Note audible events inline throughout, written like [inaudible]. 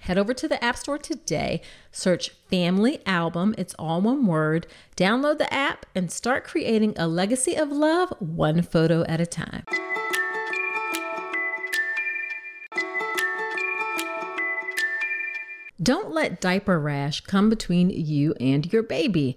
Head over to the App Store today, search Family Album, it's all one word, download the app, and start creating a legacy of love one photo at a time. Don't let diaper rash come between you and your baby.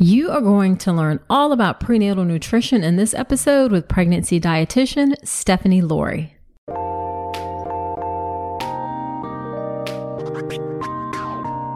You are going to learn all about prenatal nutrition in this episode with pregnancy dietitian Stephanie Lauri.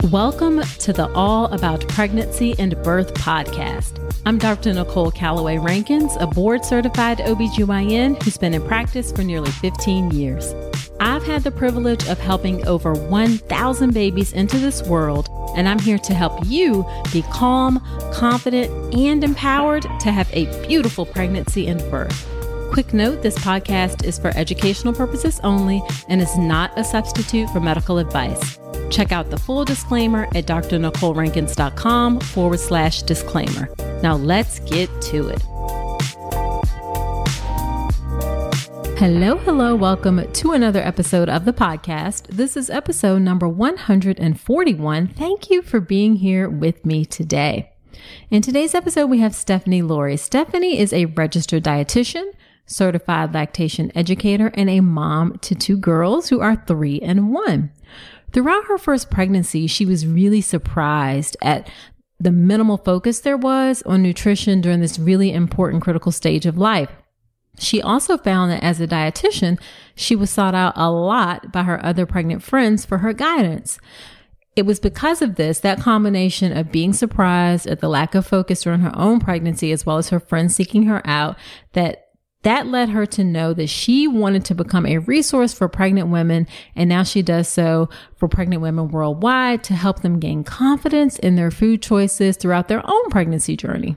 Welcome to the All About Pregnancy and Birth podcast. I'm Dr. Nicole Calloway Rankins, a board certified OBGYN who's been in practice for nearly 15 years. I've had the privilege of helping over 1,000 babies into this world, and I'm here to help you be calm, confident, and empowered to have a beautiful pregnancy and birth. Quick note this podcast is for educational purposes only and is not a substitute for medical advice. Check out the full disclaimer at drnicolerankins.com forward slash disclaimer. Now let's get to it. Hello, hello, welcome to another episode of the podcast. This is episode number 141. Thank you for being here with me today. In today's episode, we have Stephanie Lauri. Stephanie is a registered dietitian, certified lactation educator, and a mom to two girls who are three and one. Throughout her first pregnancy, she was really surprised at the minimal focus there was on nutrition during this really important critical stage of life. She also found that as a dietitian, she was sought out a lot by her other pregnant friends for her guidance. It was because of this, that combination of being surprised at the lack of focus during her own pregnancy, as well as her friends seeking her out, that that led her to know that she wanted to become a resource for pregnant women. And now she does so for pregnant women worldwide to help them gain confidence in their food choices throughout their own pregnancy journey.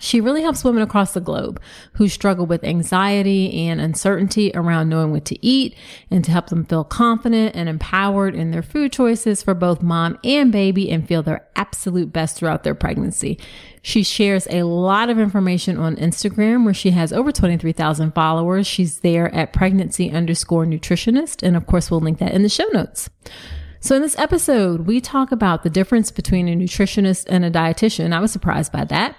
She really helps women across the globe who struggle with anxiety and uncertainty around knowing what to eat and to help them feel confident and empowered in their food choices for both mom and baby and feel their absolute best throughout their pregnancy. She shares a lot of information on Instagram where she has over 23,000 followers. She's there at pregnancy underscore nutritionist. And of course, we'll link that in the show notes. So in this episode, we talk about the difference between a nutritionist and a dietitian. I was surprised by that.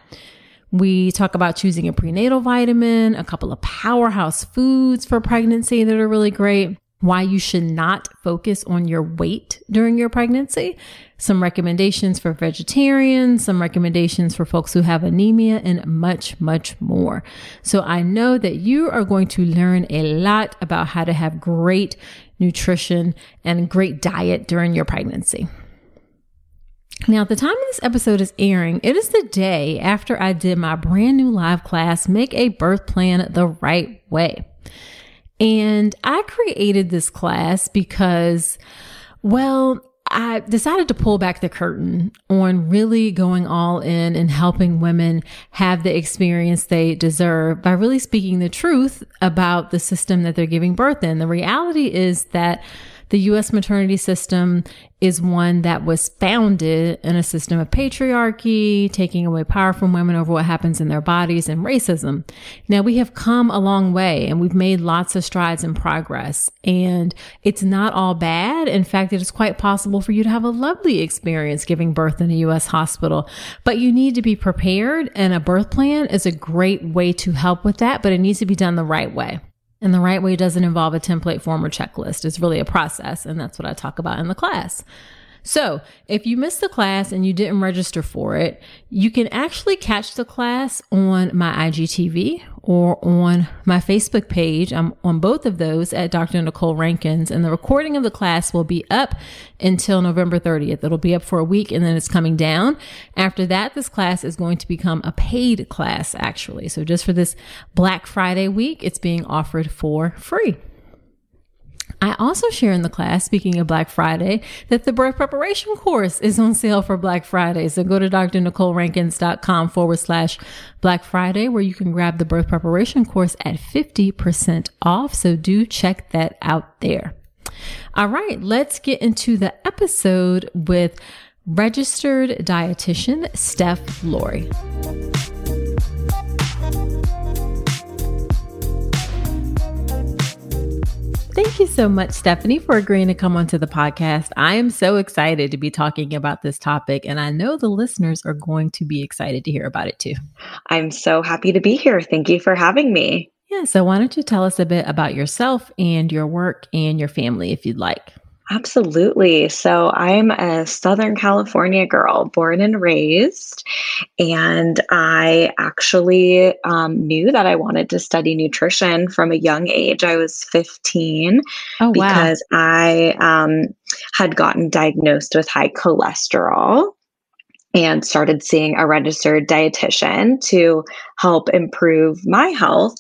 We talk about choosing a prenatal vitamin, a couple of powerhouse foods for pregnancy that are really great, why you should not focus on your weight during your pregnancy, some recommendations for vegetarians, some recommendations for folks who have anemia, and much, much more. So I know that you are going to learn a lot about how to have great nutrition and great diet during your pregnancy. Now, at the time this episode is airing, it is the day after I did my brand new live class, Make a Birth Plan the Right Way. And I created this class because, well, I decided to pull back the curtain on really going all in and helping women have the experience they deserve by really speaking the truth about the system that they're giving birth in. The reality is that the U.S. maternity system is one that was founded in a system of patriarchy, taking away power from women over what happens in their bodies and racism. Now we have come a long way and we've made lots of strides and progress and it's not all bad. In fact, it is quite possible for you to have a lovely experience giving birth in a U.S. hospital, but you need to be prepared and a birth plan is a great way to help with that, but it needs to be done the right way. And the right way doesn't involve a template form or checklist. It's really a process. And that's what I talk about in the class. So, if you missed the class and you didn't register for it, you can actually catch the class on my IGTV or on my Facebook page. I'm on both of those at Dr. Nicole Rankins, and the recording of the class will be up until November 30th. It'll be up for a week and then it's coming down. After that, this class is going to become a paid class, actually. So, just for this Black Friday week, it's being offered for free. I also share in the class, speaking of Black Friday, that the birth preparation course is on sale for Black Friday. So go to drnicolerankins.com forward slash Black Friday, where you can grab the birth preparation course at 50% off. So do check that out there. All right, let's get into the episode with registered dietitian Steph Lauri. Thank you so much, Stephanie, for agreeing to come onto the podcast. I am so excited to be talking about this topic, and I know the listeners are going to be excited to hear about it too. I'm so happy to be here. Thank you for having me. Yeah, so why don't you tell us a bit about yourself and your work and your family if you'd like? Absolutely. So I'm a Southern California girl, born and raised. And I actually um, knew that I wanted to study nutrition from a young age. I was 15 oh, because wow. I um, had gotten diagnosed with high cholesterol and started seeing a registered dietitian to help improve my health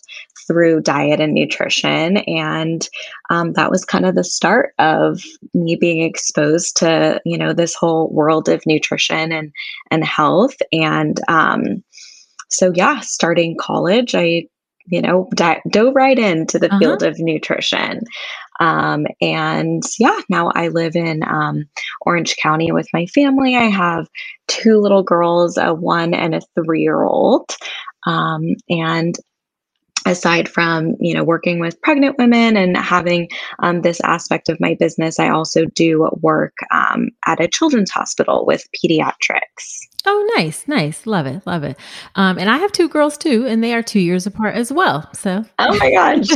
through diet and nutrition. And um, that was kind of the start of me being exposed to, you know, this whole world of nutrition and, and health. And um, so, yeah, starting college, I, you know, di- dove right into the uh-huh. field of nutrition. Um, and yeah, now I live in um, Orange County with my family. I have two little girls, a one and a three year old. Um, and aside from you know working with pregnant women and having um, this aspect of my business i also do work um, at a children's hospital with pediatrics Oh, nice, nice. Love it, love it. Um, and I have two girls too, and they are two years apart as well. So, oh my gosh,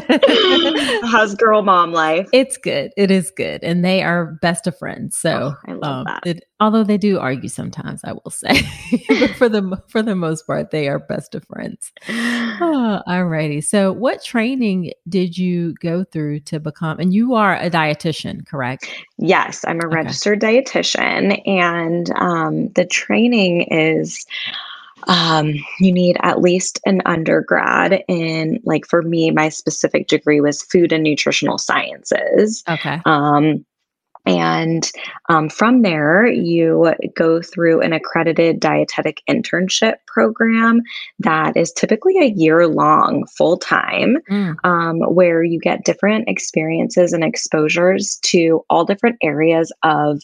[laughs] how's girl mom life? It's good. It is good, and they are best of friends. So, oh, I love um, that. It, although they do argue sometimes, I will say, [laughs] but for the for the most part, they are best of friends. Oh, [sighs] alrighty. So, what training did you go through to become? And you are a dietitian, correct? Yes, I'm a okay. registered dietitian, and um, the training is um, you need at least an undergrad in like for me my specific degree was food and nutritional sciences okay um, and um, from there, you go through an accredited dietetic internship program that is typically a year long, full time, mm. um, where you get different experiences and exposures to all different areas of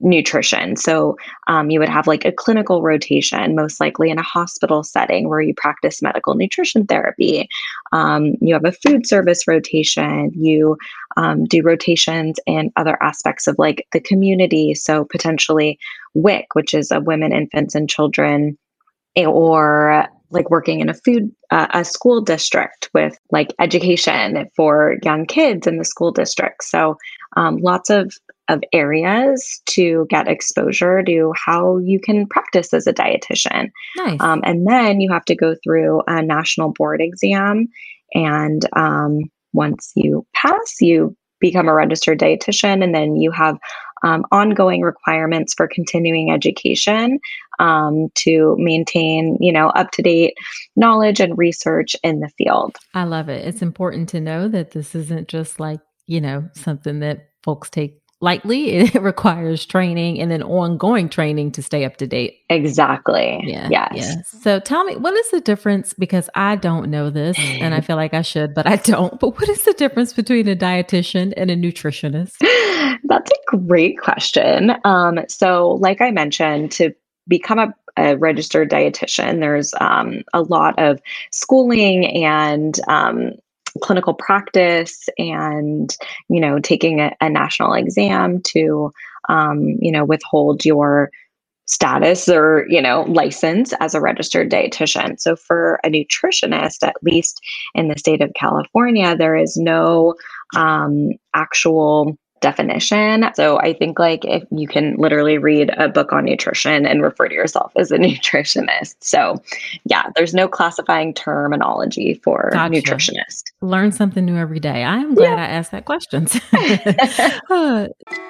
nutrition. So um, you would have like a clinical rotation, most likely in a hospital setting where you practice medical nutrition therapy. Um, you have a food service rotation. You um, do rotations in other aspects of like the community. So potentially WIC, which is a women, infants, and children or like working in a food uh, a school district with like education for young kids in the school district so um, lots of of areas to get exposure to how you can practice as a dietitian Nice. um, and then you have to go through a national board exam and um, once you pass you become a registered dietitian and then you have um, ongoing requirements for continuing education um, to maintain you know up to date knowledge and research in the field I love it. It's important to know that this isn't just like, you know, something that folks take lightly. [laughs] It requires training and then ongoing training to stay up to date. exactly Yeah. yes Yeah. So tell me, what is the difference? Because I don't know this and I [laughs] feel like I should, but I don't. But what is the difference between a dietitian and a nutritionist? [laughs] That's a great question. Um, so, like I mentioned, to become a, a registered dietitian, there's um, a lot of schooling and um, clinical practice, and you know, taking a, a national exam to um, you know withhold your status or you know license as a registered dietitian. So for a nutritionist at least in the state of california there is no um, actual definition. So I think like if you can literally read a book on nutrition and refer to yourself as a [laughs] nutritionist. So yeah, there's no classifying terminology for Gotcha. nutritionist. Learn something new every day. I am glad I asked that question. [laughs] [laughs]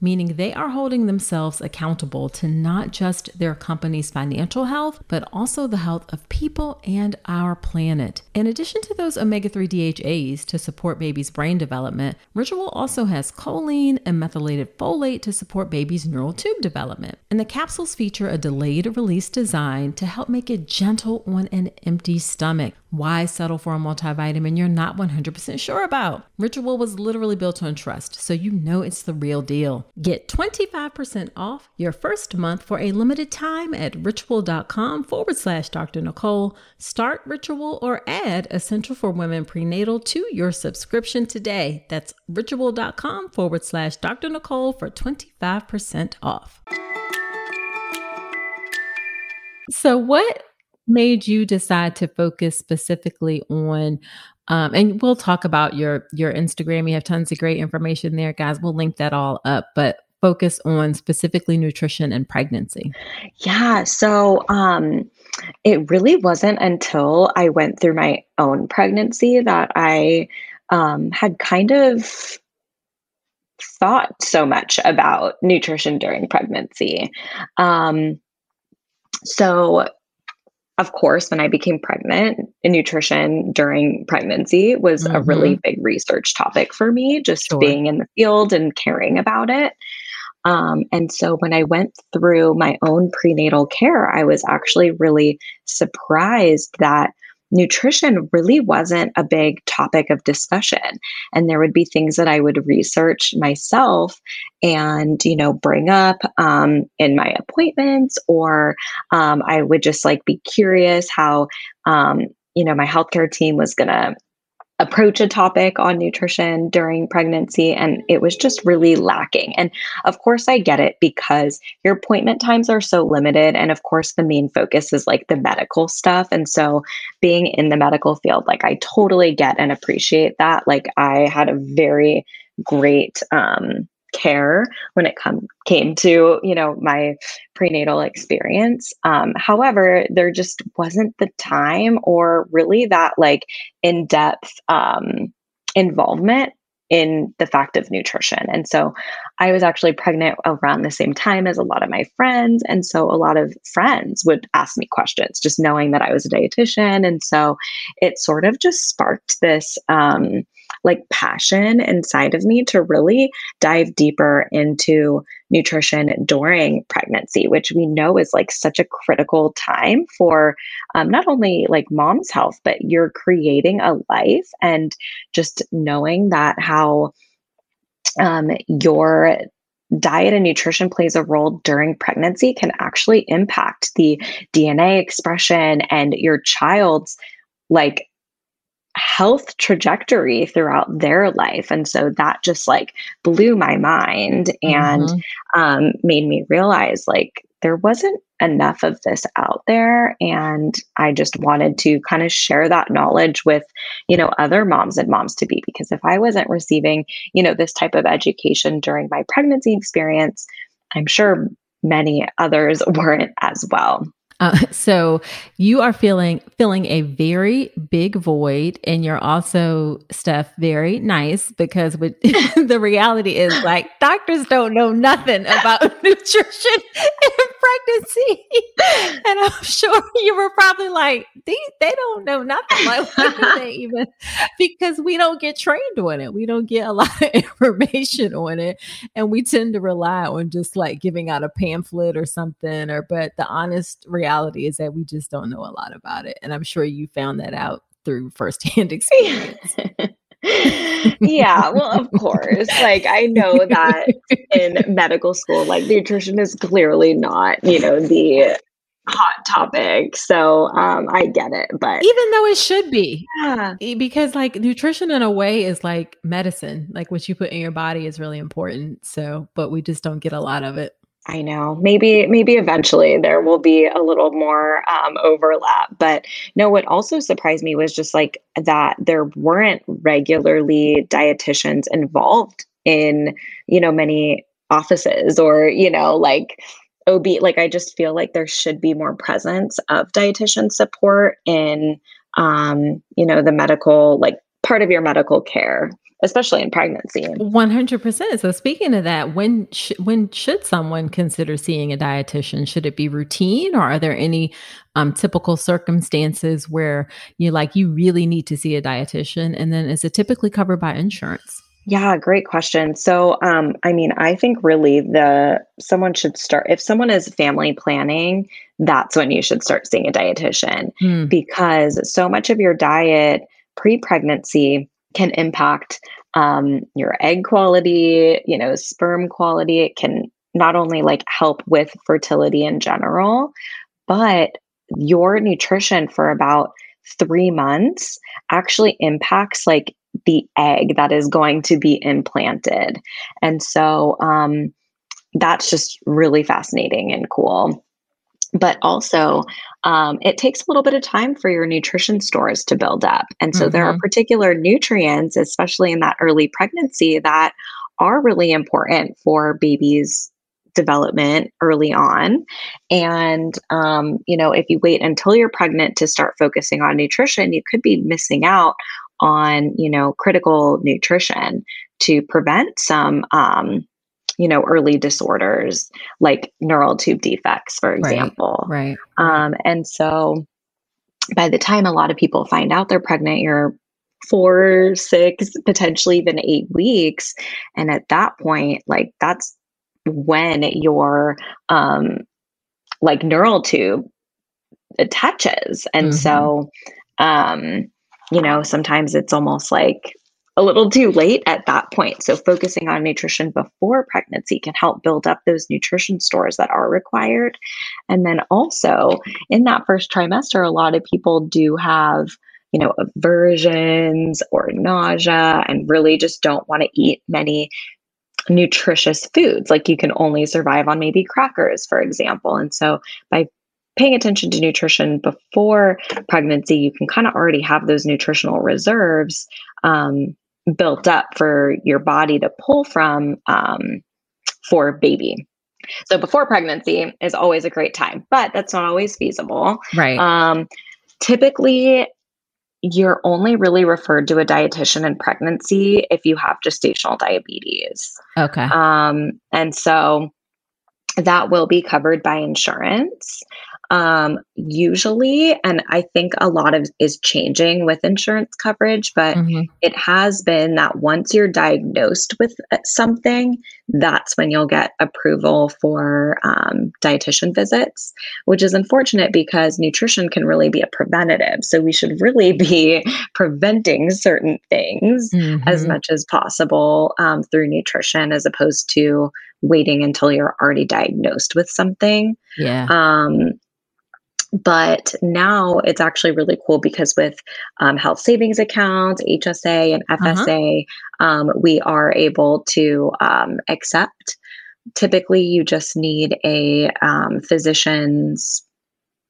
meaning they are holding themselves accountable to not just their company's financial health, but also the health of people and our planet. In addition to those omega 3 DHAs to support baby's brain development, Ritual also has choline and methylated folate to support baby's neural tube development. And the capsules feature a delayed release design to help make it gentle on an empty stomach. Why settle for a multivitamin you're not 100% sure about? Ritual was literally built on trust, so you know it's the real deal. Get 25% off your first month for a limited time at ritual.com forward slash Dr. Nicole. Start Ritual or add Essential for Women Prenatal to your subscription today. That's ritual.com forward slash Dr. Nicole for 25% off. So, what made you decide to focus specifically on um, and we'll talk about your your instagram you have tons of great information there guys we'll link that all up but focus on specifically nutrition and pregnancy Yeah. So um, it really wasn't until I went through my own pregnancy that I um, had kind of thought so much about nutrition during pregnancy. Um, so, of course, when I became pregnant, nutrition during pregnancy was a really big research topic for me, just Sure. being in the field and caring about it. Um, and so when I went through my own prenatal care, I was actually really surprised that nutrition really wasn't a big topic of discussion. And there would be things that I would research myself and, you know, bring up um, in my appointments, or um, I would just like be curious how, um, you know, my healthcare team was going to approach a topic on nutrition during pregnancy and it was just really lacking. And of course i get it because your appointment times are so limited and of course the main focus is like the medical stuff. And so being in the medical field like i totally get and appreciate that. Like i had a very great um care when it come came to you know my prenatal experience. Um however there just wasn't the time or really that like in-depth um involvement in the fact of nutrition. And so i was actually pregnant around the same time as a lot of my friends and so a lot of friends would ask me questions just knowing that i was a dietitian. And so it sort of just sparked this um like passion inside of me to really dive deeper into nutrition during pregnancy, which we know is like such a critical time for um, not only like mom's health, but you're creating a life and just knowing that how um, your diet and nutrition plays a role during pregnancy can actually impact the DNA expression and your child's like health trajectory throughout their life. And so that just like blew my mind and mm-hmm. um, made me realize like there wasn't enough of this out there and i just wanted to kind of share that knowledge with you know other moms and moms to be because if i wasn't receiving you know this type of education during my pregnancy experience i'm sure many others [laughs] weren't as well uh, [laughs] so you are feeling filling a very big void, and you're also Steph very nice because with, [laughs] the reality is like doctors don't know nothing about [laughs] nutrition in pregnancy, and I'm sure you were probably like they they don't know nothing. Like what do they even? Because we don't get trained on it. We don't get a lot of information on it, and we tend to rely on just like giving out a pamphlet or something. Or but the honest reality reality is that we just don't know a lot about it. And I'm sure you found that out through firsthand [laughs] experience. [laughs] yeah, well, of course. Like, I know that in medical school, like, nutrition is clearly not, you know, the hot topic. So um, I get it. But even though it should be, yeah. because like nutrition in a way is like medicine, like what you put in your body is really important. So, but we just don't get a lot of it. I know. Maybe maybe eventually there will be a little more um, overlap. But no, what also surprised me was just like that there weren't regularly dietitians involved in you know many offices or you know like OB. Like I just feel like there should be more presence of dietitian support in um, you know the medical like part of your medical care especially in pregnancy. 100%. So speaking of that, when sh- when should someone consider seeing a dietitian? Should it be routine or are there any um, typical circumstances where you like you really need to see a dietitian and then is it typically covered by insurance? Yeah, great question. So, um, I mean, I think really the someone should start if someone is family planning, that's when you should start seeing a dietitian mm. because so much of your diet pre-pregnancy can impact um, your egg quality, you know, sperm quality. It can not only like help with fertility in general, but your nutrition for about three months actually impacts like the egg that is going to be implanted. And so um, that's just really fascinating and cool but also um, it takes a little bit of time for your nutrition stores to build up and so mm-hmm. there are mm-hmm. particular nutrients especially in that early pregnancy that are really important for babies development early on and um, you know if you wait until you're pregnant to start focusing on nutrition you could be missing out on you know critical nutrition to prevent some um, you know, early disorders like neural tube defects, for example. Right. right. Um, and so by the time a lot of people find out they're pregnant, you're four, six, potentially even eight weeks. And at that point, like that's when your um like neural tube attaches. And mm-hmm. so um, you know, sometimes it's almost like a little too late at that point. So, focusing on nutrition before pregnancy can help build up those nutrition stores that are required. And then also in that first trimester, a lot of people do have, you know, aversions or nausea and really just don't want to eat many nutritious foods. Like you can only survive on maybe crackers, for example. And so, by paying attention to nutrition before pregnancy, you can kind of already have those nutritional reserves um, built up for your body to pull from um, for baby. So before pregnancy is always a great time, but that's not always feasible. Right. Um, typically, you're only really referred to a dietitian in pregnancy if you have gestational diabetes. Okay. Um, and so that will be covered by insurance um, usually and i think a lot of is changing with insurance coverage but mm-hmm. it has been that once you're diagnosed with uh, something that's when you'll get approval for um, dietitian visits, which is unfortunate because nutrition can really be a preventative. So we should really [laughs] be preventing certain things mm-hmm. as much as possible um, through nutrition as opposed to waiting until you're already diagnosed with something. Yeah. Um, but now it's actually really cool because with um, health savings accounts, HSA, and FSA, uh-huh. um, we are able to um, accept. Typically, you just need a um, physician's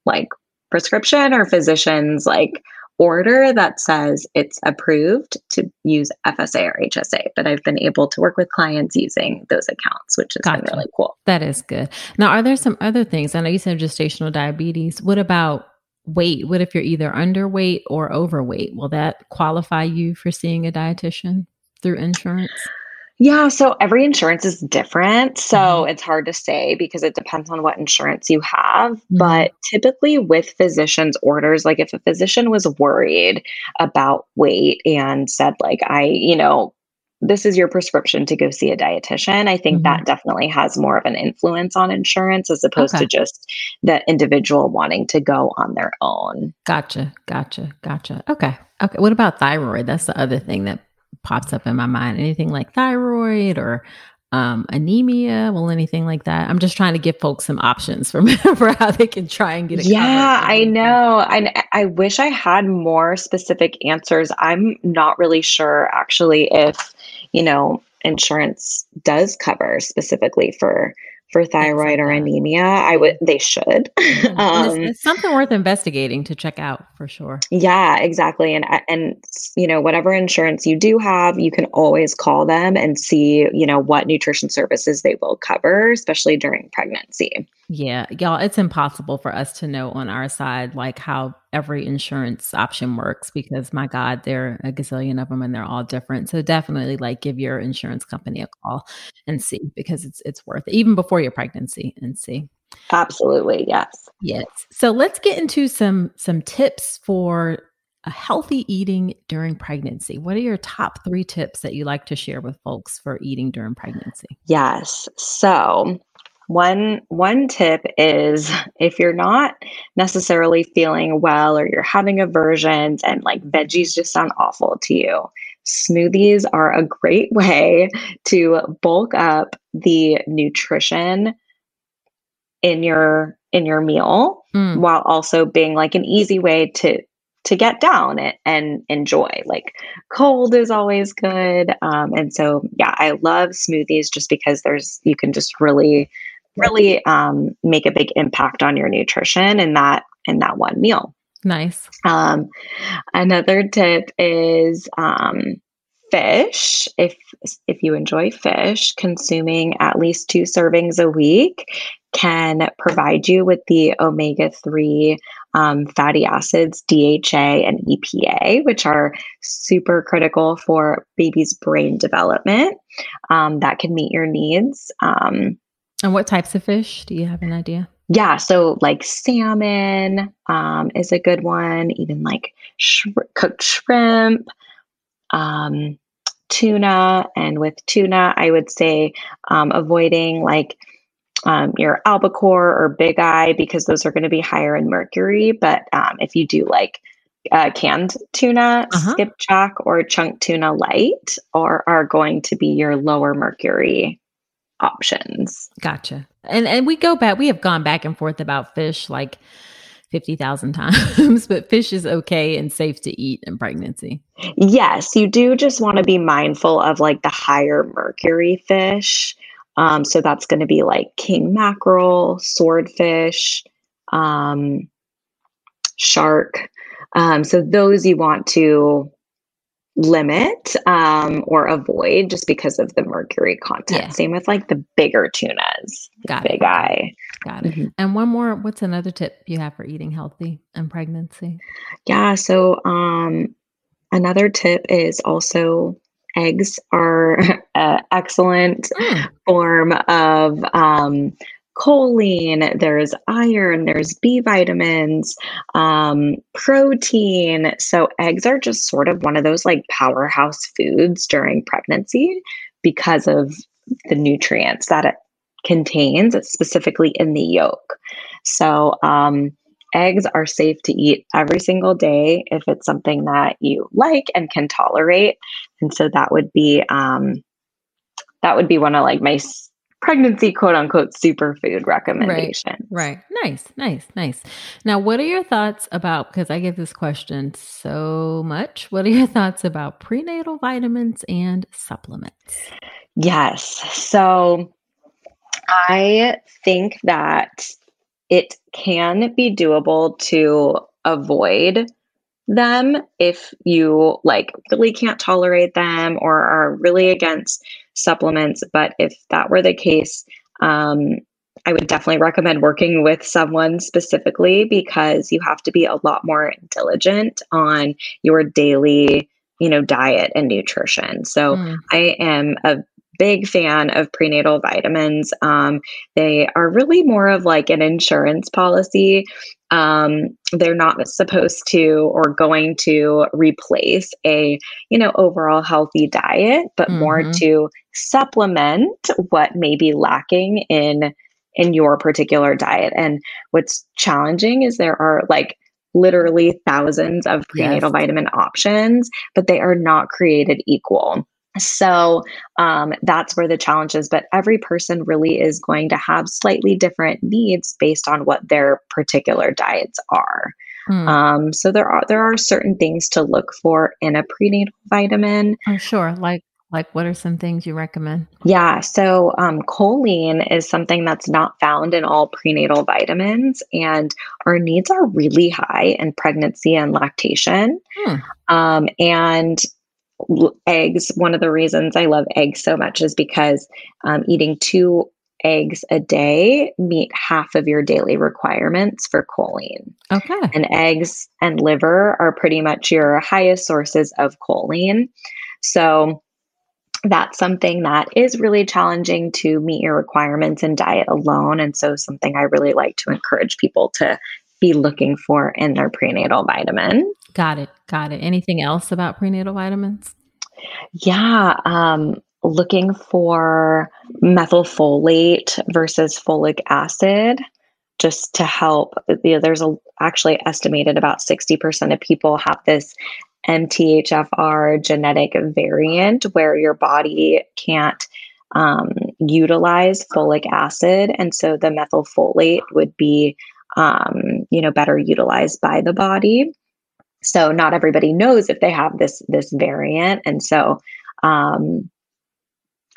like prescription or physician's like order that says it's approved to use FSA or HSA, but I've been able to work with clients using those accounts, which has gotcha. been really cool. That is good. Now, are there some other things? I know you said gestational diabetes. What about weight? What if you're either underweight or overweight? Will that qualify you for seeing a dietitian through insurance? Yeah, so every insurance is different. So mm-hmm. it's hard to say because it depends on what insurance you have. Mm-hmm. But typically, with physician's orders, like if a physician was worried about weight and said, like, I, you know, this is your prescription to go see a dietitian, I think mm-hmm. that definitely has more of an influence on insurance as opposed okay. to just the individual wanting to go on their own. Gotcha. Gotcha. Gotcha. Okay. Okay. What about thyroid? That's the other thing that pops up in my mind. Anything like thyroid or um, anemia, well, anything like that. I'm just trying to give folks some options for, [laughs] for how they can try and get it. Yeah, I know. And I wish I had more specific answers. I'm not really sure actually if, you know, insurance does cover specifically for for thyroid or anemia. I would they should. [laughs] [laughs] um, it's, it's, something worth investigating to check out for sure. Yeah, exactly. And and you know whatever insurance you do have, you can always call them and see you know what nutrition services they will cover, especially during pregnancy. Yeah, y'all, it's impossible for us to know on our side like how every insurance option works because my God, there are a gazillion of them and they're all different. So definitely like give your insurance company a call and see because it's it's worth it even before your pregnancy and see. Absolutely, yes. Yes. So let's get into some some tips for a healthy eating during pregnancy. What are your top 3 tips that you like to share with folks for eating during pregnancy? Yes. So, one one tip is if you're not necessarily feeling well or you're having aversions and like veggies just sound awful to you smoothies are a great [laughs] way to bulk up the nutrition in your in your meal mm. while also being like an easy way to to get down and, and enjoy like cold is always good um, and so yeah i love smoothies just because there's you can just really really um, make a big impact on your nutrition in that in that one meal. Nice. Um, another tip is um, fish. If if you enjoy fish, consuming at least two servings a week can provide you with the omega three um, fatty acids, DHA and EPA, which are super critical for baby's brain development. Um, that can meet your needs. And what types of fish? Do you have an idea? Yeah, so like salmon um, is a good one, even like sh- cooked shrimp, um, tuna. And with tuna, I would say um, avoiding like um, your albacore or big eye because those are going to be higher in mercury. But um, if you do like uh, canned tuna, uh-huh. skipjack, or chunk tuna light, or are going to be your lower mercury options. Gotcha. And and we go back, we have gone back and forth about fish like 50,000 [laughs] times, but fish is okay and safe to eat in pregnancy. Yes, you do just want to be mindful of like the higher mercury fish. Um, so that's going to be like king mackerel, swordfish, um, shark. Um, so those you want to limit um, or avoid just because of the mercury content. Yeah. Same with like the bigger tunas, Got big it. eye. Got it. Mm-hmm. And one more, what's another tip you have for eating healthy and pregnancy? Yeah. So, um, another tip is also eggs are [laughs] an excellent mm. form of um, choline, there's iron, there's B vitamins, um, protein. So, eggs are just sort of one of those like powerhouse foods during pregnancy because of the nutrients that it contains, specifically in the yolk. So, um, eggs are safe to eat every single day if it's something that you like and can tolerate. And so that would be um, that would be one of like my pregnancy quote unquote superfood recommendation. Right, right. Nice, nice, nice. Now, what are your thoughts about because I get this question so much. What are your [laughs] thoughts about prenatal vitamins and supplements? Yes. So I think that it can be doable to avoid them if you like really can't tolerate them or are really against supplements. But if that were the case, um, I would definitely recommend working with someone specifically because you have to be a lot more diligent on your daily, you know, diet and nutrition. So mm. I am a big fan of prenatal vitamins. Um, they are really more of like an insurance policy. Um, they're not supposed to or going to replace a you know overall healthy diet, but mm-hmm. more to supplement what may be lacking in in your particular diet. And what's challenging is there are like literally thousands of prenatal yes. vitamin options, but they are not created equal. So um, that's where the challenge is. But every person really is going to have slightly different needs based on what their particular diets are. Hmm. Um, so there are there are certain things to look for in a prenatal vitamin. Oh, sure. Like like what are some things you recommend? Yeah, so um, choline is something that's not found in all prenatal vitamins, and our needs are really high in pregnancy and lactation. Hmm. Um, and eggs, one of the reasons I love eggs so much is because um, eating two eggs a day meet half of your daily requirements for choline. Okay. And eggs and liver are pretty much your highest sources of choline. So that's something that is really challenging to meet your requirements in diet alone. And so, something I really like to encourage people to be looking for in their prenatal vitamin. Got it. Got it. Anything else about prenatal vitamins? Yeah. Um, looking for methylfolate versus folic acid just to help. You know, there's a, actually estimated about 60% of people have this MTHFR genetic variant where your body can't um, utilize folic acid. And so the methylfolate would be um, you know, better utilized by the body. So not everybody knows if they have this this variant, and so um,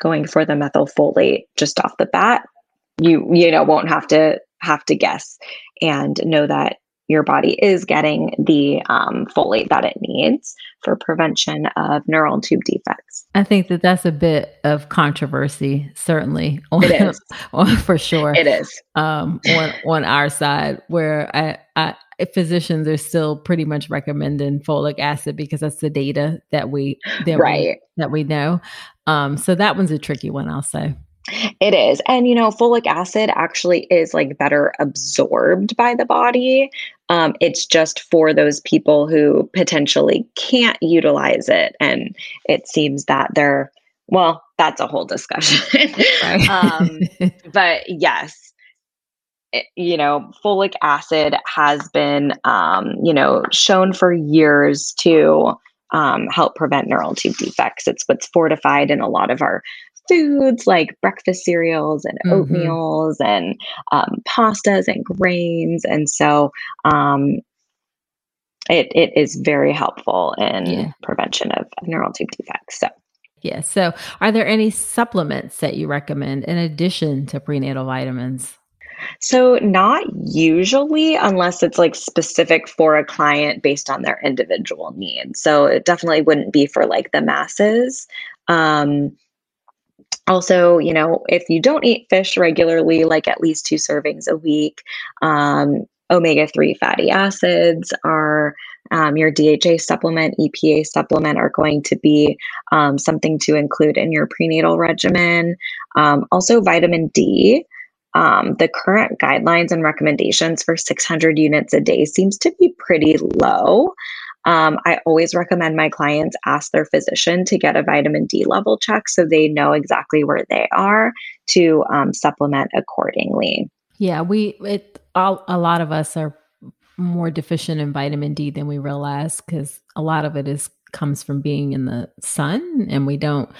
going for the methylfolate just off the bat, you you know won't have to have to guess and know that your body is getting the um, folate that it needs for prevention of neural tube defects. I think that that's a bit of controversy, certainly. On, it [laughs] is [laughs] for sure. It is um, on on our side, where I, I physicians are still pretty much recommending folic acid because that's the data that we that right we, that we know. Um, so that one's a tricky one, I'll say. It is. And, you know, folic acid actually is like better absorbed by the body. Um, it's just for those people who potentially can't utilize it. And it seems that they're, well, that's a whole discussion. [laughs] um, but yes, it, you know, folic acid has been, um, you know, shown for years to um, help prevent neural tube defects. It's what's fortified in a lot of our foods like breakfast cereals and mm-hmm. oatmeals and um, pastas and grains. And so um, it, it is very helpful in yeah. prevention of, of neural tube defects. So. Yeah. So, are there any supplements that you recommend in addition to prenatal vitamins? So, not usually, unless it's like specific for a client based on their individual needs. So, it definitely wouldn't be for like the masses. Um, also, you know, if you don't eat fish regularly, like at least two servings a week, um, omega 3 fatty acids are um, your DHA supplement, EPA supplement are going to be um, something to include in your prenatal regimen. Um, also, vitamin D. Um, the current guidelines and recommendations for 600 units a day seems to be pretty low. Um, I always recommend my clients ask their physician to get a vitamin D level check so they know exactly where they are to um, supplement accordingly. Yeah, we it all, a lot of us are more deficient in vitamin D than we realize because a lot of it is comes from being in the sun and we don't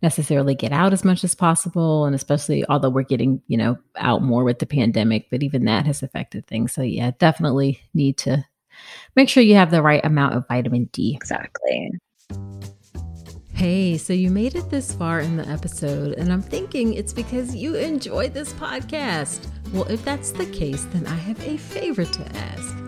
necessarily get out as much as possible and especially although we're getting you know out more with the pandemic but even that has affected things so yeah definitely need to make sure you have the right amount of vitamin d exactly Hey, so you made it this far in the episode, and I'm thinking it's because you enjoyed this podcast. Well, if that's the case, then I have a favor to ask.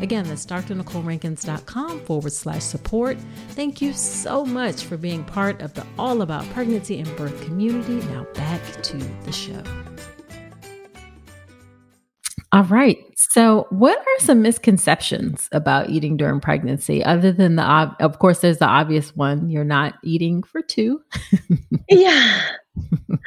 Again, that's drnicolerankins.com forward slash support. Thank you so much for being part of the All About Pregnancy and Birth community. Now back to the show. All right. So, what are some misconceptions about eating during pregnancy other than the, of course, there's the obvious one you're not eating for two? [laughs] yeah.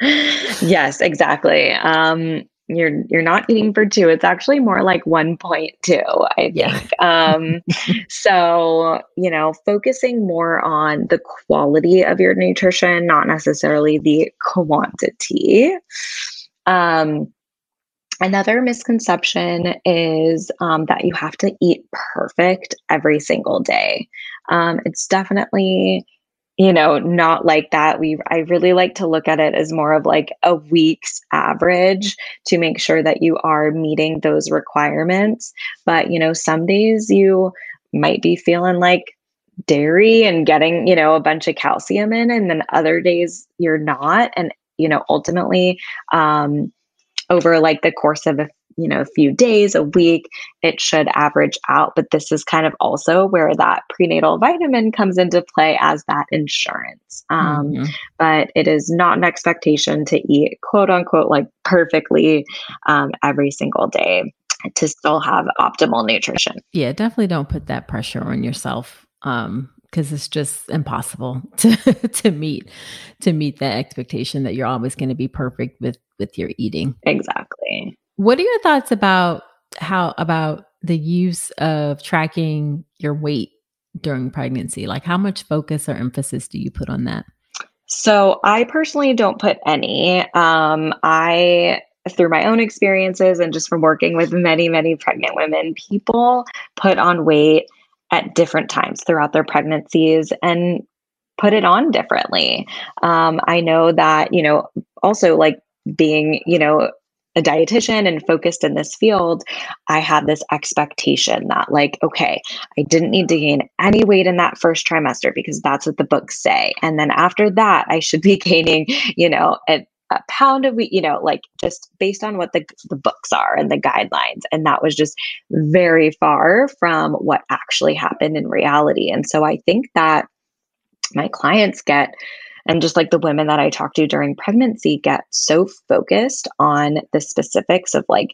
[laughs] yes, exactly. Um, you're you're not eating for two it's actually more like 1.2 i think yeah. um [laughs] so you know focusing more on the quality of your nutrition not necessarily the quantity um Another misconception is um, that you have to eat perfect every single day. Um, it's definitely you know not like that. We i really like to look at it as more of like a week's average to make sure that you are meeting those requirements. But you know some days you might be feeling like dairy and getting you know a bunch of calcium in and then other days you're not. And you know ultimately um over like the course of a you know a few days a week it should average out but this is kind of also where that prenatal vitamin comes into play as that insurance um, mm-hmm. but it is not an expectation to eat quote unquote like perfectly um, every single day to still have optimal nutrition yeah definitely don't put that pressure on yourself um, because it's just impossible [laughs] to to meet to meet that expectation that you're always going to be perfect with with your eating. Exactly. What are your thoughts about how about the use of tracking your weight during pregnancy? Like how much focus or emphasis do you put on that? So, I personally don't put any. Um, I through my own experiences and just from working with many, many pregnant women, people put on weight at different times throughout their pregnancies and put it on differently. Um, I know that, you know, also like being, you know, a dietitian and focused in this field, I had this expectation that, like, okay, I didn't need to gain any weight in that first trimester because that's what the books say. And then after that, I should be [laughs] gaining, you know, a, a pound of wheat, you know, like just based on what the, the books are and the guidelines. And that was just very far from what actually happened in reality. And so I think that my clients get and just like the women that I talk to during pregnancy get so focused on the specifics of like,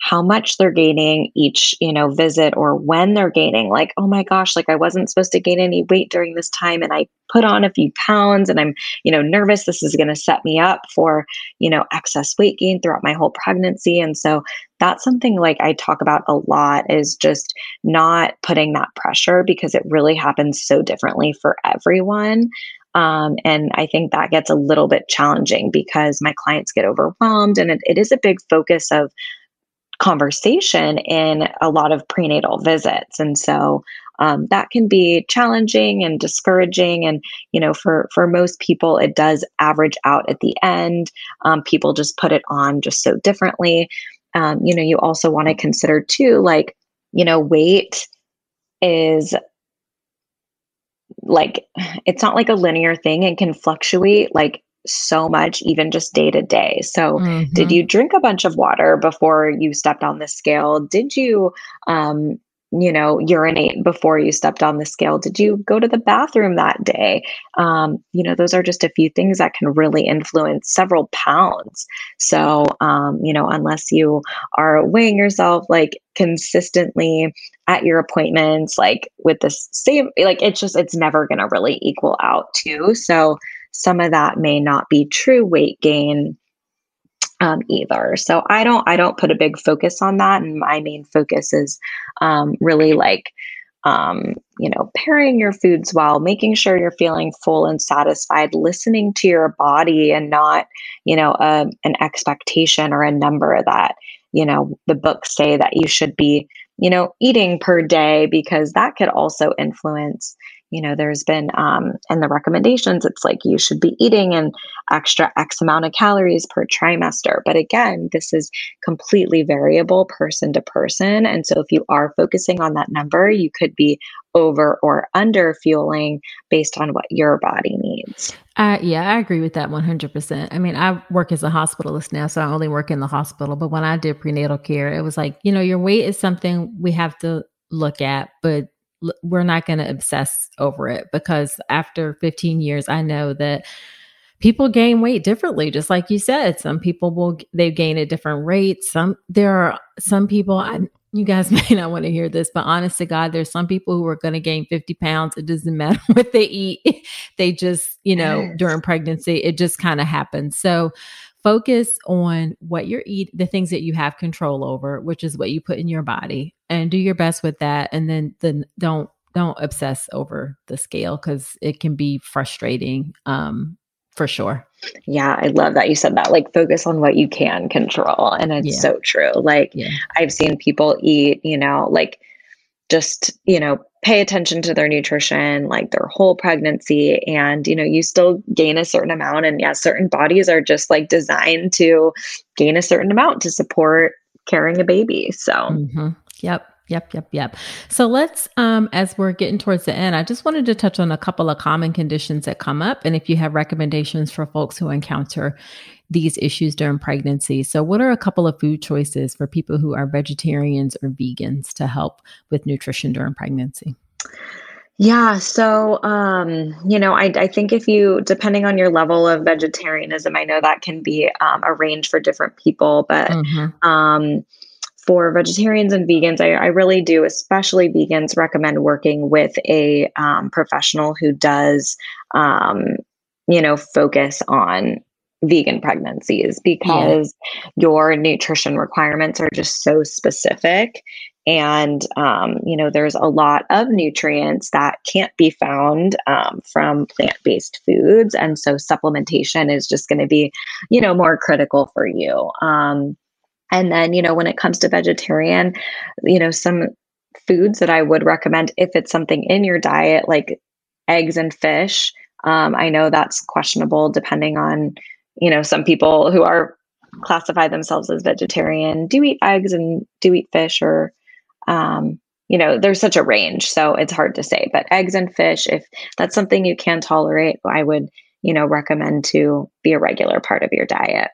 how much they're gaining each, you know, visit or when they're gaining. Like, oh my gosh, like I wasn't supposed to gain any weight during this time and I put on a few pounds and I'm, you know, nervous this is going to set me up for, you know, excess weight gain throughout my whole pregnancy. And so that's something like I talk about a lot is just not putting that pressure because it really happens so differently for everyone. Um, and I think that gets a little bit challenging because my clients get overwhelmed and it, it is a big focus of conversation in a lot of prenatal visits. And so um, that can be challenging and discouraging. And, you know, for, for most people, it does average out at the end. Um, people just put it on just so differently. Um, you know, you also want to consider too, like, you know, weight is like it's not like a linear thing. And can fluctuate like so much even just day to day. So mm-hmm. did you drink a bunch of water before you stepped on the scale? Did you um you know urinate before you stepped on the scale. Did you go to the bathroom that day? Um, you know those are just a few things that can really influence several pounds. So um, you know unless you are weighing yourself like consistently at your appointments like with the same like it's just it's never going to really equal out too. So some of that may not be true weight gain um, either. So I don't I don't put a big focus on that, and my main focus is um, really like um, you know pairing your foods well, making sure you're feeling full and satisfied, listening to your body, and not you know a, an expectation or a number that you know the books say that you should be you know eating per day because that could also influence you know there's been um in the recommendations it's like you should be eating an extra x amount of calories per trimester but again this is completely variable person to person and so if you are focusing on that number you could be over or under fueling based on what your body needs uh, yeah, I agree with that 100%. I mean, I work as a hospitalist now, so I only work in the hospital. But when I did prenatal care, it was like, you know, your weight is something we have to look at, but we're not going to obsess over it because after 15 years, I know that people gain weight differently just like you said. Some people will they gain at different rates. Some there are some people I, you guys [laughs] may not want to hear this but honest to god there's some people who are going to gain 50 pounds. It doesn't matter [laughs] what they eat. They just you know yes. during pregnancy it just kind of happens. So focus on what you're eating, the things that you have control over, which is what you put in your body, and do your best with that. And then, then don't don't obsess over the scale because it can be frustrating. Um, for sure. Yeah, I love that you said that. Like, focus on what you can control. And it's yeah. so true. Like, yeah. I've seen people eat, you know, like just, you know, pay attention to their nutrition like their whole pregnancy and you know you still gain a certain amount and yeah certain bodies are just like designed to gain a certain amount to support carrying a baby so mm-hmm. yep Yep, yep, yep. So let's, um, as we're getting towards the end, I just wanted to touch on a couple of common conditions that come up, and if you have recommendations for folks who encounter these issues during pregnancy. So, what are a couple of food choices for people who are vegetarians or vegans to help with nutrition during pregnancy? Yeah, so um, you know, I, I think if you, depending on your level of vegetarianism, I know that can be um, a range for different people, but mm-hmm. um, for vegetarians and vegans, I, I, really do, especially vegans, recommend working with a um, professional who does, um, you know, focus on vegan pregnancies because yeah. your nutrition requirements are just so specific. And um, you know there's a lot of nutrients that can't be found um, from plant-based foods. And so supplementation is just going to be you know more critical for you. Um, and then you know when it comes to vegetarian you know some foods that i would recommend if it's something in your diet like eggs and fish um, i know that's questionable depending on you know, some people who are classify themselves as vegetarian do eat eggs and do eat fish or um, you know, there's such a range, so it's hard to say. But eggs and fish, if that's something you can tolerate, I would, you know, recommend to be a regular part of your diet.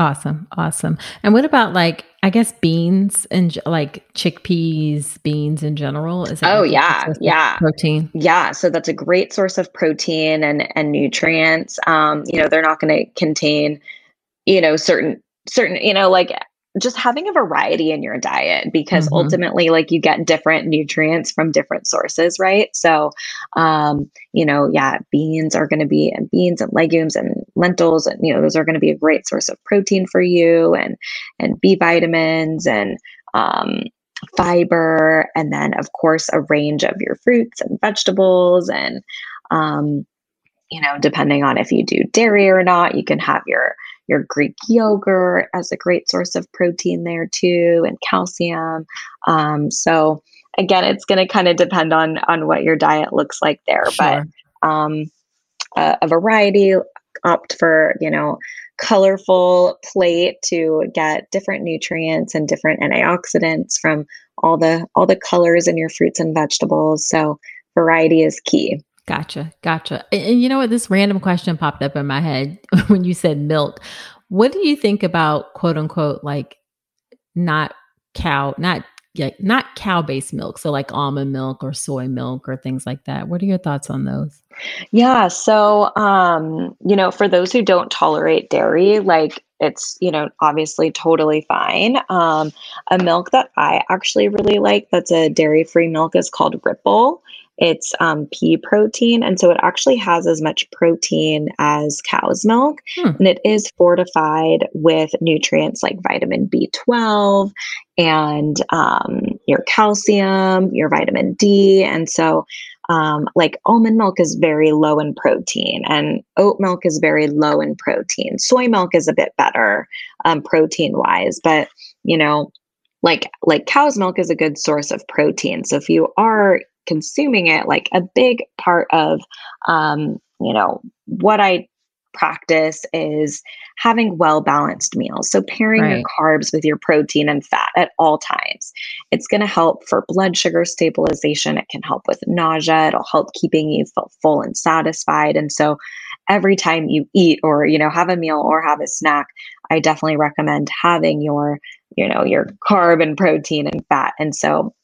Awesome. Awesome. And what about like, I guess beans and like chickpeas, beans in general? Is Oh yeah. Yeah. Protein. Yeah. So that's a great source of protein and, and nutrients. Um, you know, they're not going to contain, you know, certain, certain, you know, like just having a variety in your diet because mm-hmm. ultimately like you get different nutrients from different sources right so um you know yeah beans are going to be and beans and legumes and lentils and you know those are going to be a great source of protein for you and and b vitamins and um fiber and then of course a range of your fruits and vegetables and um you know depending on if you do dairy or not you can have your your Greek yogurt as a great source of protein there too, and calcium. Um, so again, it's going to kind of depend on on what your diet looks like there, sure. but um, a, a variety. Opt for you know colorful plate to get different nutrients and different antioxidants from all the all the colors in your fruits and vegetables. So variety is key. Gotcha. Gotcha. And, and, you know what? This random question popped up in my head [laughs] when you said milk. What do you think about quote unquote like not cow, not like not cow based milk? So like almond milk or soy milk or things like that. What are your thoughts on those? Yeah. So, um, you know, for those who don't tolerate dairy, like it's, you know, obviously totally fine. Um, a milk that I actually really like that's a dairy free milk is called Ripple. It's um, pea protein, and so it actually has as much protein as cow's milk, hmm. and it is fortified with nutrients like vitamin B12 and um, your calcium, your vitamin D, and so um, like almond milk is very low in protein and oat milk is very low in protein soy milk is a bit better um, protein wise but you know like like cow's milk is a good source of protein so if you are consuming it like a big part of um, you know what i practice is having well balanced meals. So pairing right. your carbs with your protein and fat at all times. It's going to help for blood sugar stabilization. It can help with nausea. It'll help keeping you full and satisfied. And so every time you eat or you know have a meal or have a snack i definitely recommend having your you know your carb and protein and fat. And so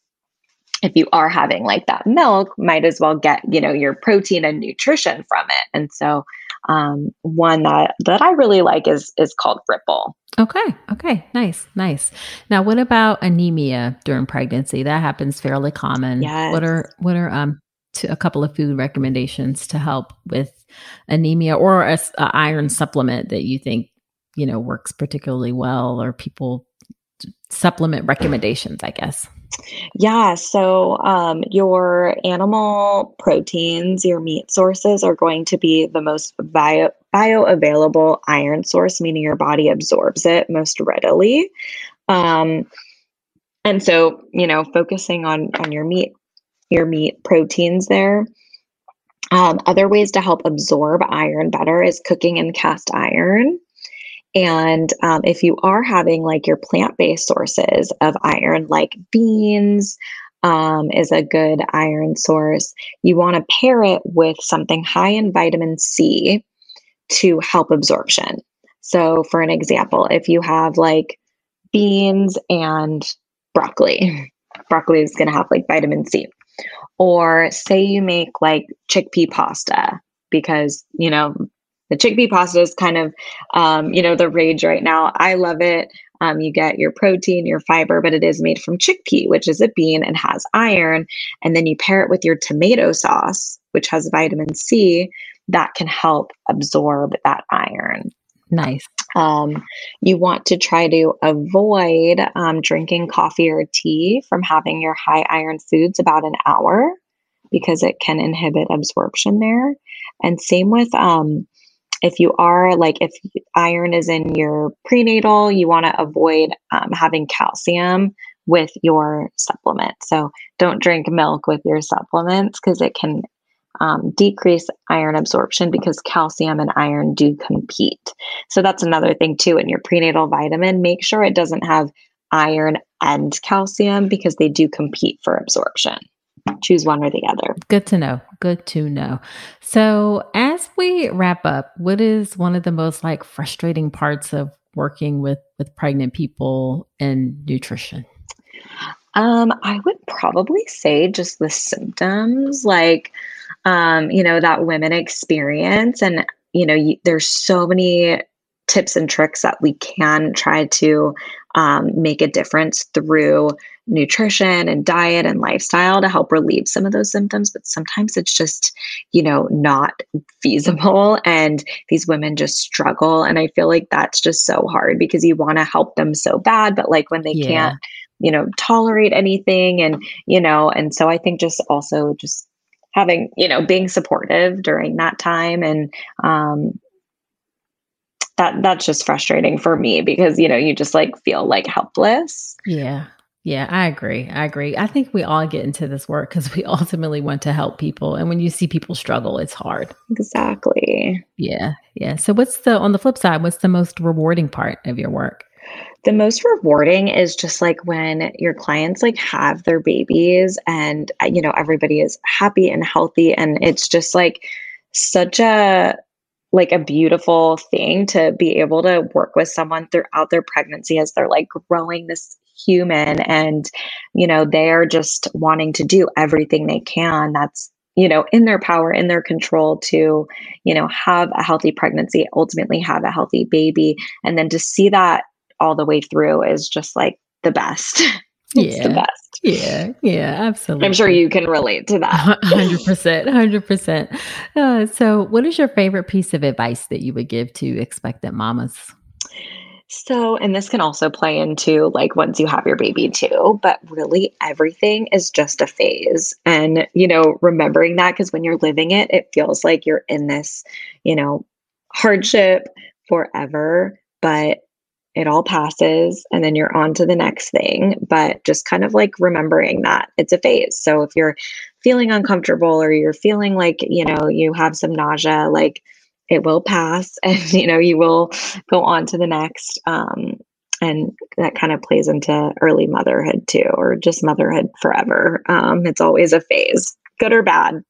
if you are having like that milk, might as well get, you know, your protein and nutrition from it. And so um, one that that I really like is is called Ripple. Okay. Okay. Nice. Nice. Now, what about anemia during pregnancy? That happens fairly common. Yes. What are what are um to a couple of food recommendations to help with anemia or a, a iron supplement that you think you know works particularly well or people supplement recommendations, I guess. Yeah, so um, your animal proteins, your meat sources are going to be the most bio bioavailable iron source, meaning your body absorbs it most readily. Um, and so, you know, focusing on on your meat, your meat proteins there. Um, other ways to help absorb iron better is cooking in cast iron. And um, if you are having like your plant based sources of iron, like beans, um, is a good iron source. You want to pair it with something high in vitamin C to help absorption. So, for an example, if you have like beans and broccoli, [laughs] broccoli is going to have like vitamin C. Or say you make like chickpea pasta because, you know, the chickpea pasta is kind of, um, you know, the rage right now. I love it. Um, you get your protein, your fiber, but it is made from chickpea, which is a bean and has iron. And then you pair it with your tomato sauce, which has vitamin C, that can help absorb that iron. Nice. Um, you want to try to avoid um, drinking coffee or tea from having your high iron foods about an hour because it can inhibit absorption there. And same with um, if you are like if iron is in your prenatal you want to avoid um, having calcium with your supplement. So don't drink milk with your supplements because it can um, decrease iron absorption because calcium and iron do compete. So that's another thing too in your prenatal vitamin. Make sure it doesn't have iron and calcium because they do compete for absorption choose one or the other. Good to know. Good to know. So, as we wrap up, what is one of the most like frustrating parts of working with with pregnant people and nutrition? Um, I would probably say just the symptoms, like, um, you know, that women experience, and you know, you, there's so many tips and tricks that we can try to um, make a difference through nutrition and diet and lifestyle to help relieve some of those symptoms but sometimes it's just you know not feasible [laughs] and these women just struggle. And i feel like that's just so hard because you want to help them so bad but like when they yeah. can't you know tolerate anything and you know and so i think just also just having you know being supportive during that time and um that that's just frustrating for me because you know you just like feel like helpless. Yeah yeah, I agree. I agree. I think we all get into this work because we [laughs] ultimately want to help people. And when you see people struggle, it's hard. Exactly. Yeah. Yeah. So, what's the, on the flip side, what's the most rewarding part of your work? The most rewarding is just like when your clients like have their babies and, uh, you know, everybody is happy and healthy. And it's just like such a, like a beautiful thing to be able to work with someone throughout their pregnancy as they're like growing this human and you know they're just wanting to do everything they can that's you know in their power in their control to you know have a healthy pregnancy ultimately have a healthy baby. And then to see that all the way through is just like the best. [laughs] It's yeah. the best. Yeah. Yeah. Absolutely. I'm sure you can relate to that. [laughs] 100% 100% uh, so what is your favorite piece of advice that you would give to expectant mamas so, and this can also play into like once you have your baby too, but really everything is just a phase. And, you know, remembering that because when you're living it, it feels like you're in this, you know, hardship forever, but it all passes and then you're on to the next thing. But just kind of like remembering that it's a phase. So, if you're feeling uncomfortable or you're feeling like, you know, you have some nausea, like, it will pass [laughs] and you know you will go on to the next um, and that kind of plays into early motherhood too or just motherhood forever. Um, it's always a phase good or bad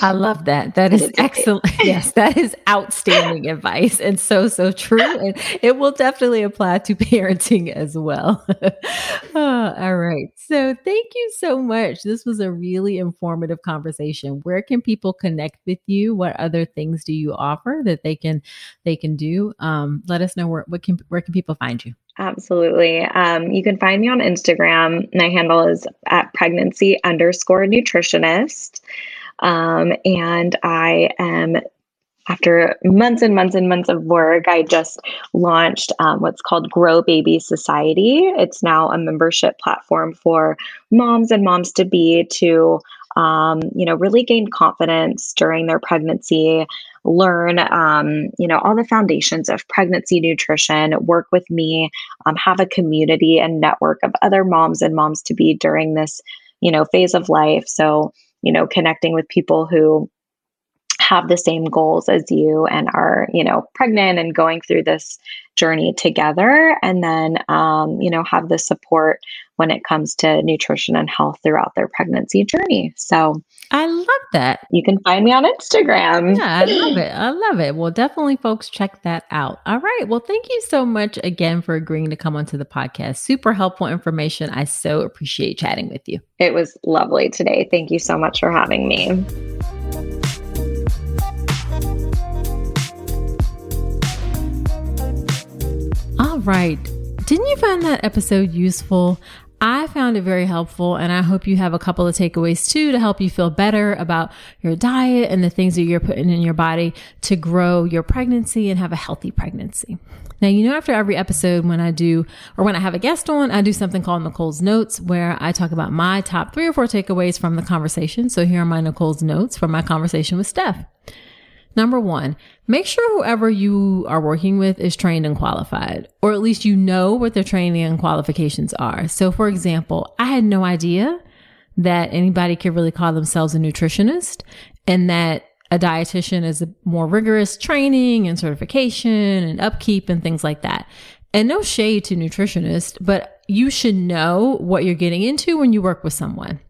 I love that. That is [laughs] excellent. [laughs] yes, that is outstanding advice and so, so true. And it will definitely apply to [laughs] parenting as well. oh, all right. So, thank you so much. This was a really informative conversation. Where can people connect with you? What other things do you offer that they can they can do? Um, let us know where what can where can people find you? Absolutely. Um, you can find me on Instagram. My handle is at pregnancy underscore nutritionist. Um, and I am after months and months and months of work, I just launched um, what's called Grow Baby Society. It's now a membership platform for moms and moms to be to, um, you know, really gain confidence during their pregnancy, learn, um, you know, all the foundations of pregnancy nutrition, work with me, um, have a community and network of other moms and moms to be during this, you know, phase of life. So you know, connecting with people who have the same goals as you and are, you know, pregnant and going through this journey together. And then, um, you know, have the support when it comes to nutrition and health throughout their pregnancy journey. So I love that. You can find me on Instagram. Yeah, I love [laughs] it. I love it. Well, definitely, folks, check that out. All right. Well, thank you so much again for agreeing to come onto the podcast. Super helpful information. I so appreciate chatting with you. It was lovely today. Thank you so much for having me. Right. Didn't you find that episode useful? I found it very helpful, and I hope you have a couple of takeaways too to help you feel better about your diet and the things that you're putting in your body to grow your pregnancy and have a healthy pregnancy. Now, you know, after every episode, when I do, or when I have a guest on, I do something called Nicole's Notes, where I talk about my top three or four takeaways from the conversation. So here are my Nicole's Notes from my conversation with Steph. Number one, make sure whoever you are working with is trained and qualified, or at least you know what their training and qualifications are. So, for example, I had no idea that anybody could really call themselves a nutritionist and that a dietitian is a more rigorous training and certification and upkeep and things like that. And no shade to nutritionists, but you should know what you're getting into when you work with someone.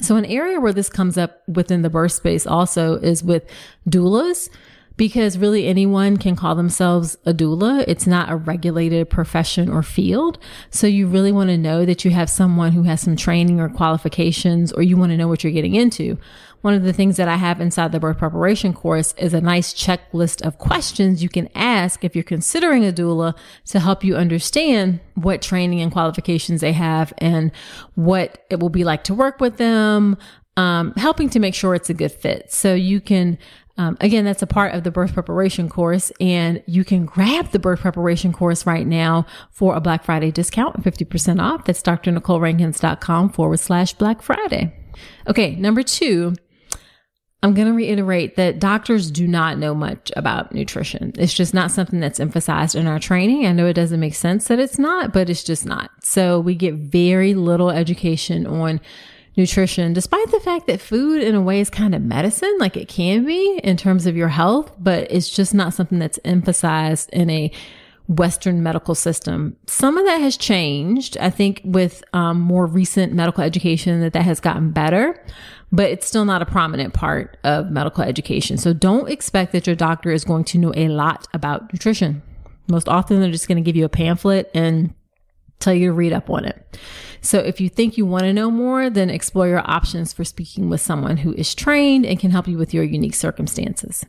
So, an area where this comes up within the birth space also is with doulas, because really anyone can call themselves a doula. It's not a regulated profession or field. So, you really want to know that you have someone who has some training or qualifications, or you want to know what you're getting into. One of the things that I have inside the birth preparation course is a nice checklist of questions you can ask if you're considering a doula to help you understand what training and qualifications they have and what it will be like to work with them, um, helping to make sure it's a good fit. So you can um, again, that's a part of the birth preparation course, and you can grab the birth preparation course right now for a Black Friday discount, 50% off. That's drnicolerankins.com forward slash Black Friday. Okay, number two, I'm going to reiterate that doctors do not know much about nutrition. It's just not something that's emphasized in our training. I know it doesn't make sense that it's not, but it's just not. So we get very little education on nutrition, despite the fact that food in a way is kind of medicine, like it can be in terms of your health, but it's just not something that's emphasized in a Western medical system. Some of that has changed. I think with um, more recent medical education that that has gotten better, but it's still not a prominent part of medical education. So don't expect that your doctor is going to know a lot about nutrition. Most often they're just going to give you a pamphlet and tell you to read up on it. So if you think you want to know more, then explore your options for speaking with someone who is trained and can help you with your unique circumstances.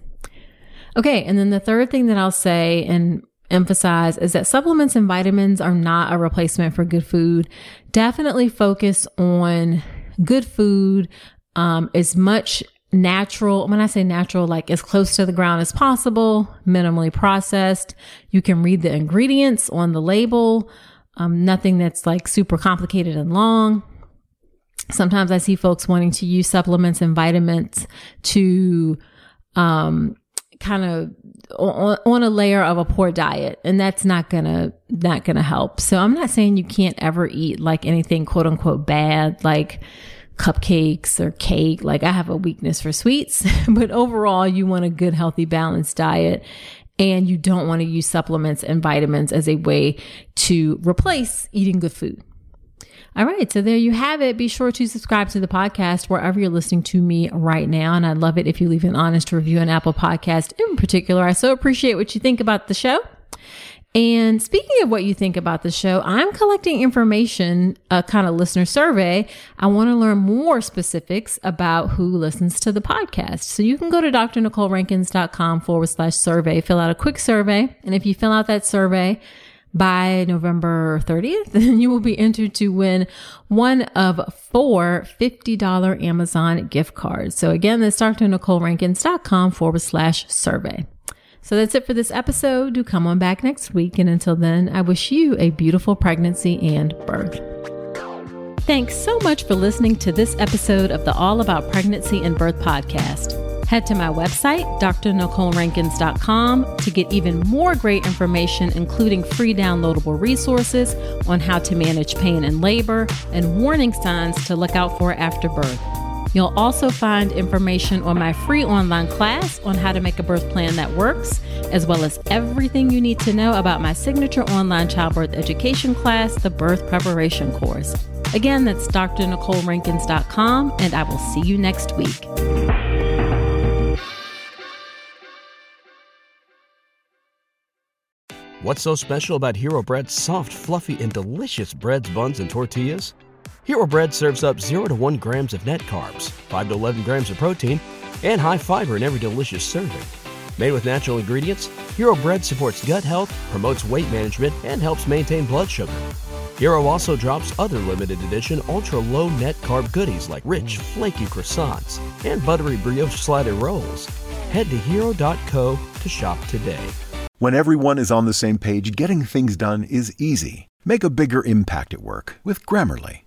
Okay. And then the third thing that I'll say and emphasize is that supplements and vitamins are not a replacement for good food. Definitely focus on good food, um, as much natural. When I say natural, like as close to the ground as possible, minimally processed. You can read the ingredients on the label. Um, nothing that's like super complicated and long. Sometimes I see folks wanting to use supplements and vitamins to, um, kind of on, on, a layer of a poor diet and that's not gonna not gonna help so i'm not saying you can't ever eat like anything quote unquote bad like cupcakes or cake like i have a weakness for sweets [laughs] but overall you want a good healthy balanced diet and you don't want to use supplements and vitamins as a way to replace eating good food. All right, so there you have it. Be sure to subscribe to the podcast wherever you're listening to me right now. And I'd love it if you leave an honest review on Apple Podcast in particular. I so appreciate what you think about the show. And speaking of what you think about the show, I'm collecting information, a kind of listener survey. I want to learn more specifics about who listens to the podcast. So you can go to drnicolerankins.com forward slash survey, fill out a quick survey. And if you fill out that survey, by November 30th, [laughs] then you will be entered to win one of four $50 Amazon gift cards. So again, that's drnicolerankins.com forward slash survey. So that's it for this episode. Do come on back next week. And until then, I wish you a beautiful pregnancy and birth. Thanks so much for listening to this episode of the All About Pregnancy and Birth podcast. Head to my website, drnicolerankins.com, to get even more great information, including free downloadable resources on how to manage pain and labor and warning signs to look out for after birth. You'll also find information on my free online class on how to make a birth plan that works, as well as everything you need to know about my signature online childbirth education class, the Birth Preparation Course. Again, that's drnicolerankins.com, and I will see you next week. What's so special about Hero Bread's soft, fluffy, and delicious breads, buns, and tortillas? Hero Bread serves up 0 to 1 grams of net carbs, 5 to 11 grams of protein, and high fiber in every delicious serving. Made with natural ingredients, Hero Bread supports gut health, promotes weight management, and helps maintain blood sugar. Hero also drops other limited edition ultra low net carb goodies like rich, flaky croissants and buttery brioche slider rolls. Head to hero.co to shop today. When everyone is on the same page, getting things done is easy. Make a bigger impact at work with Grammarly.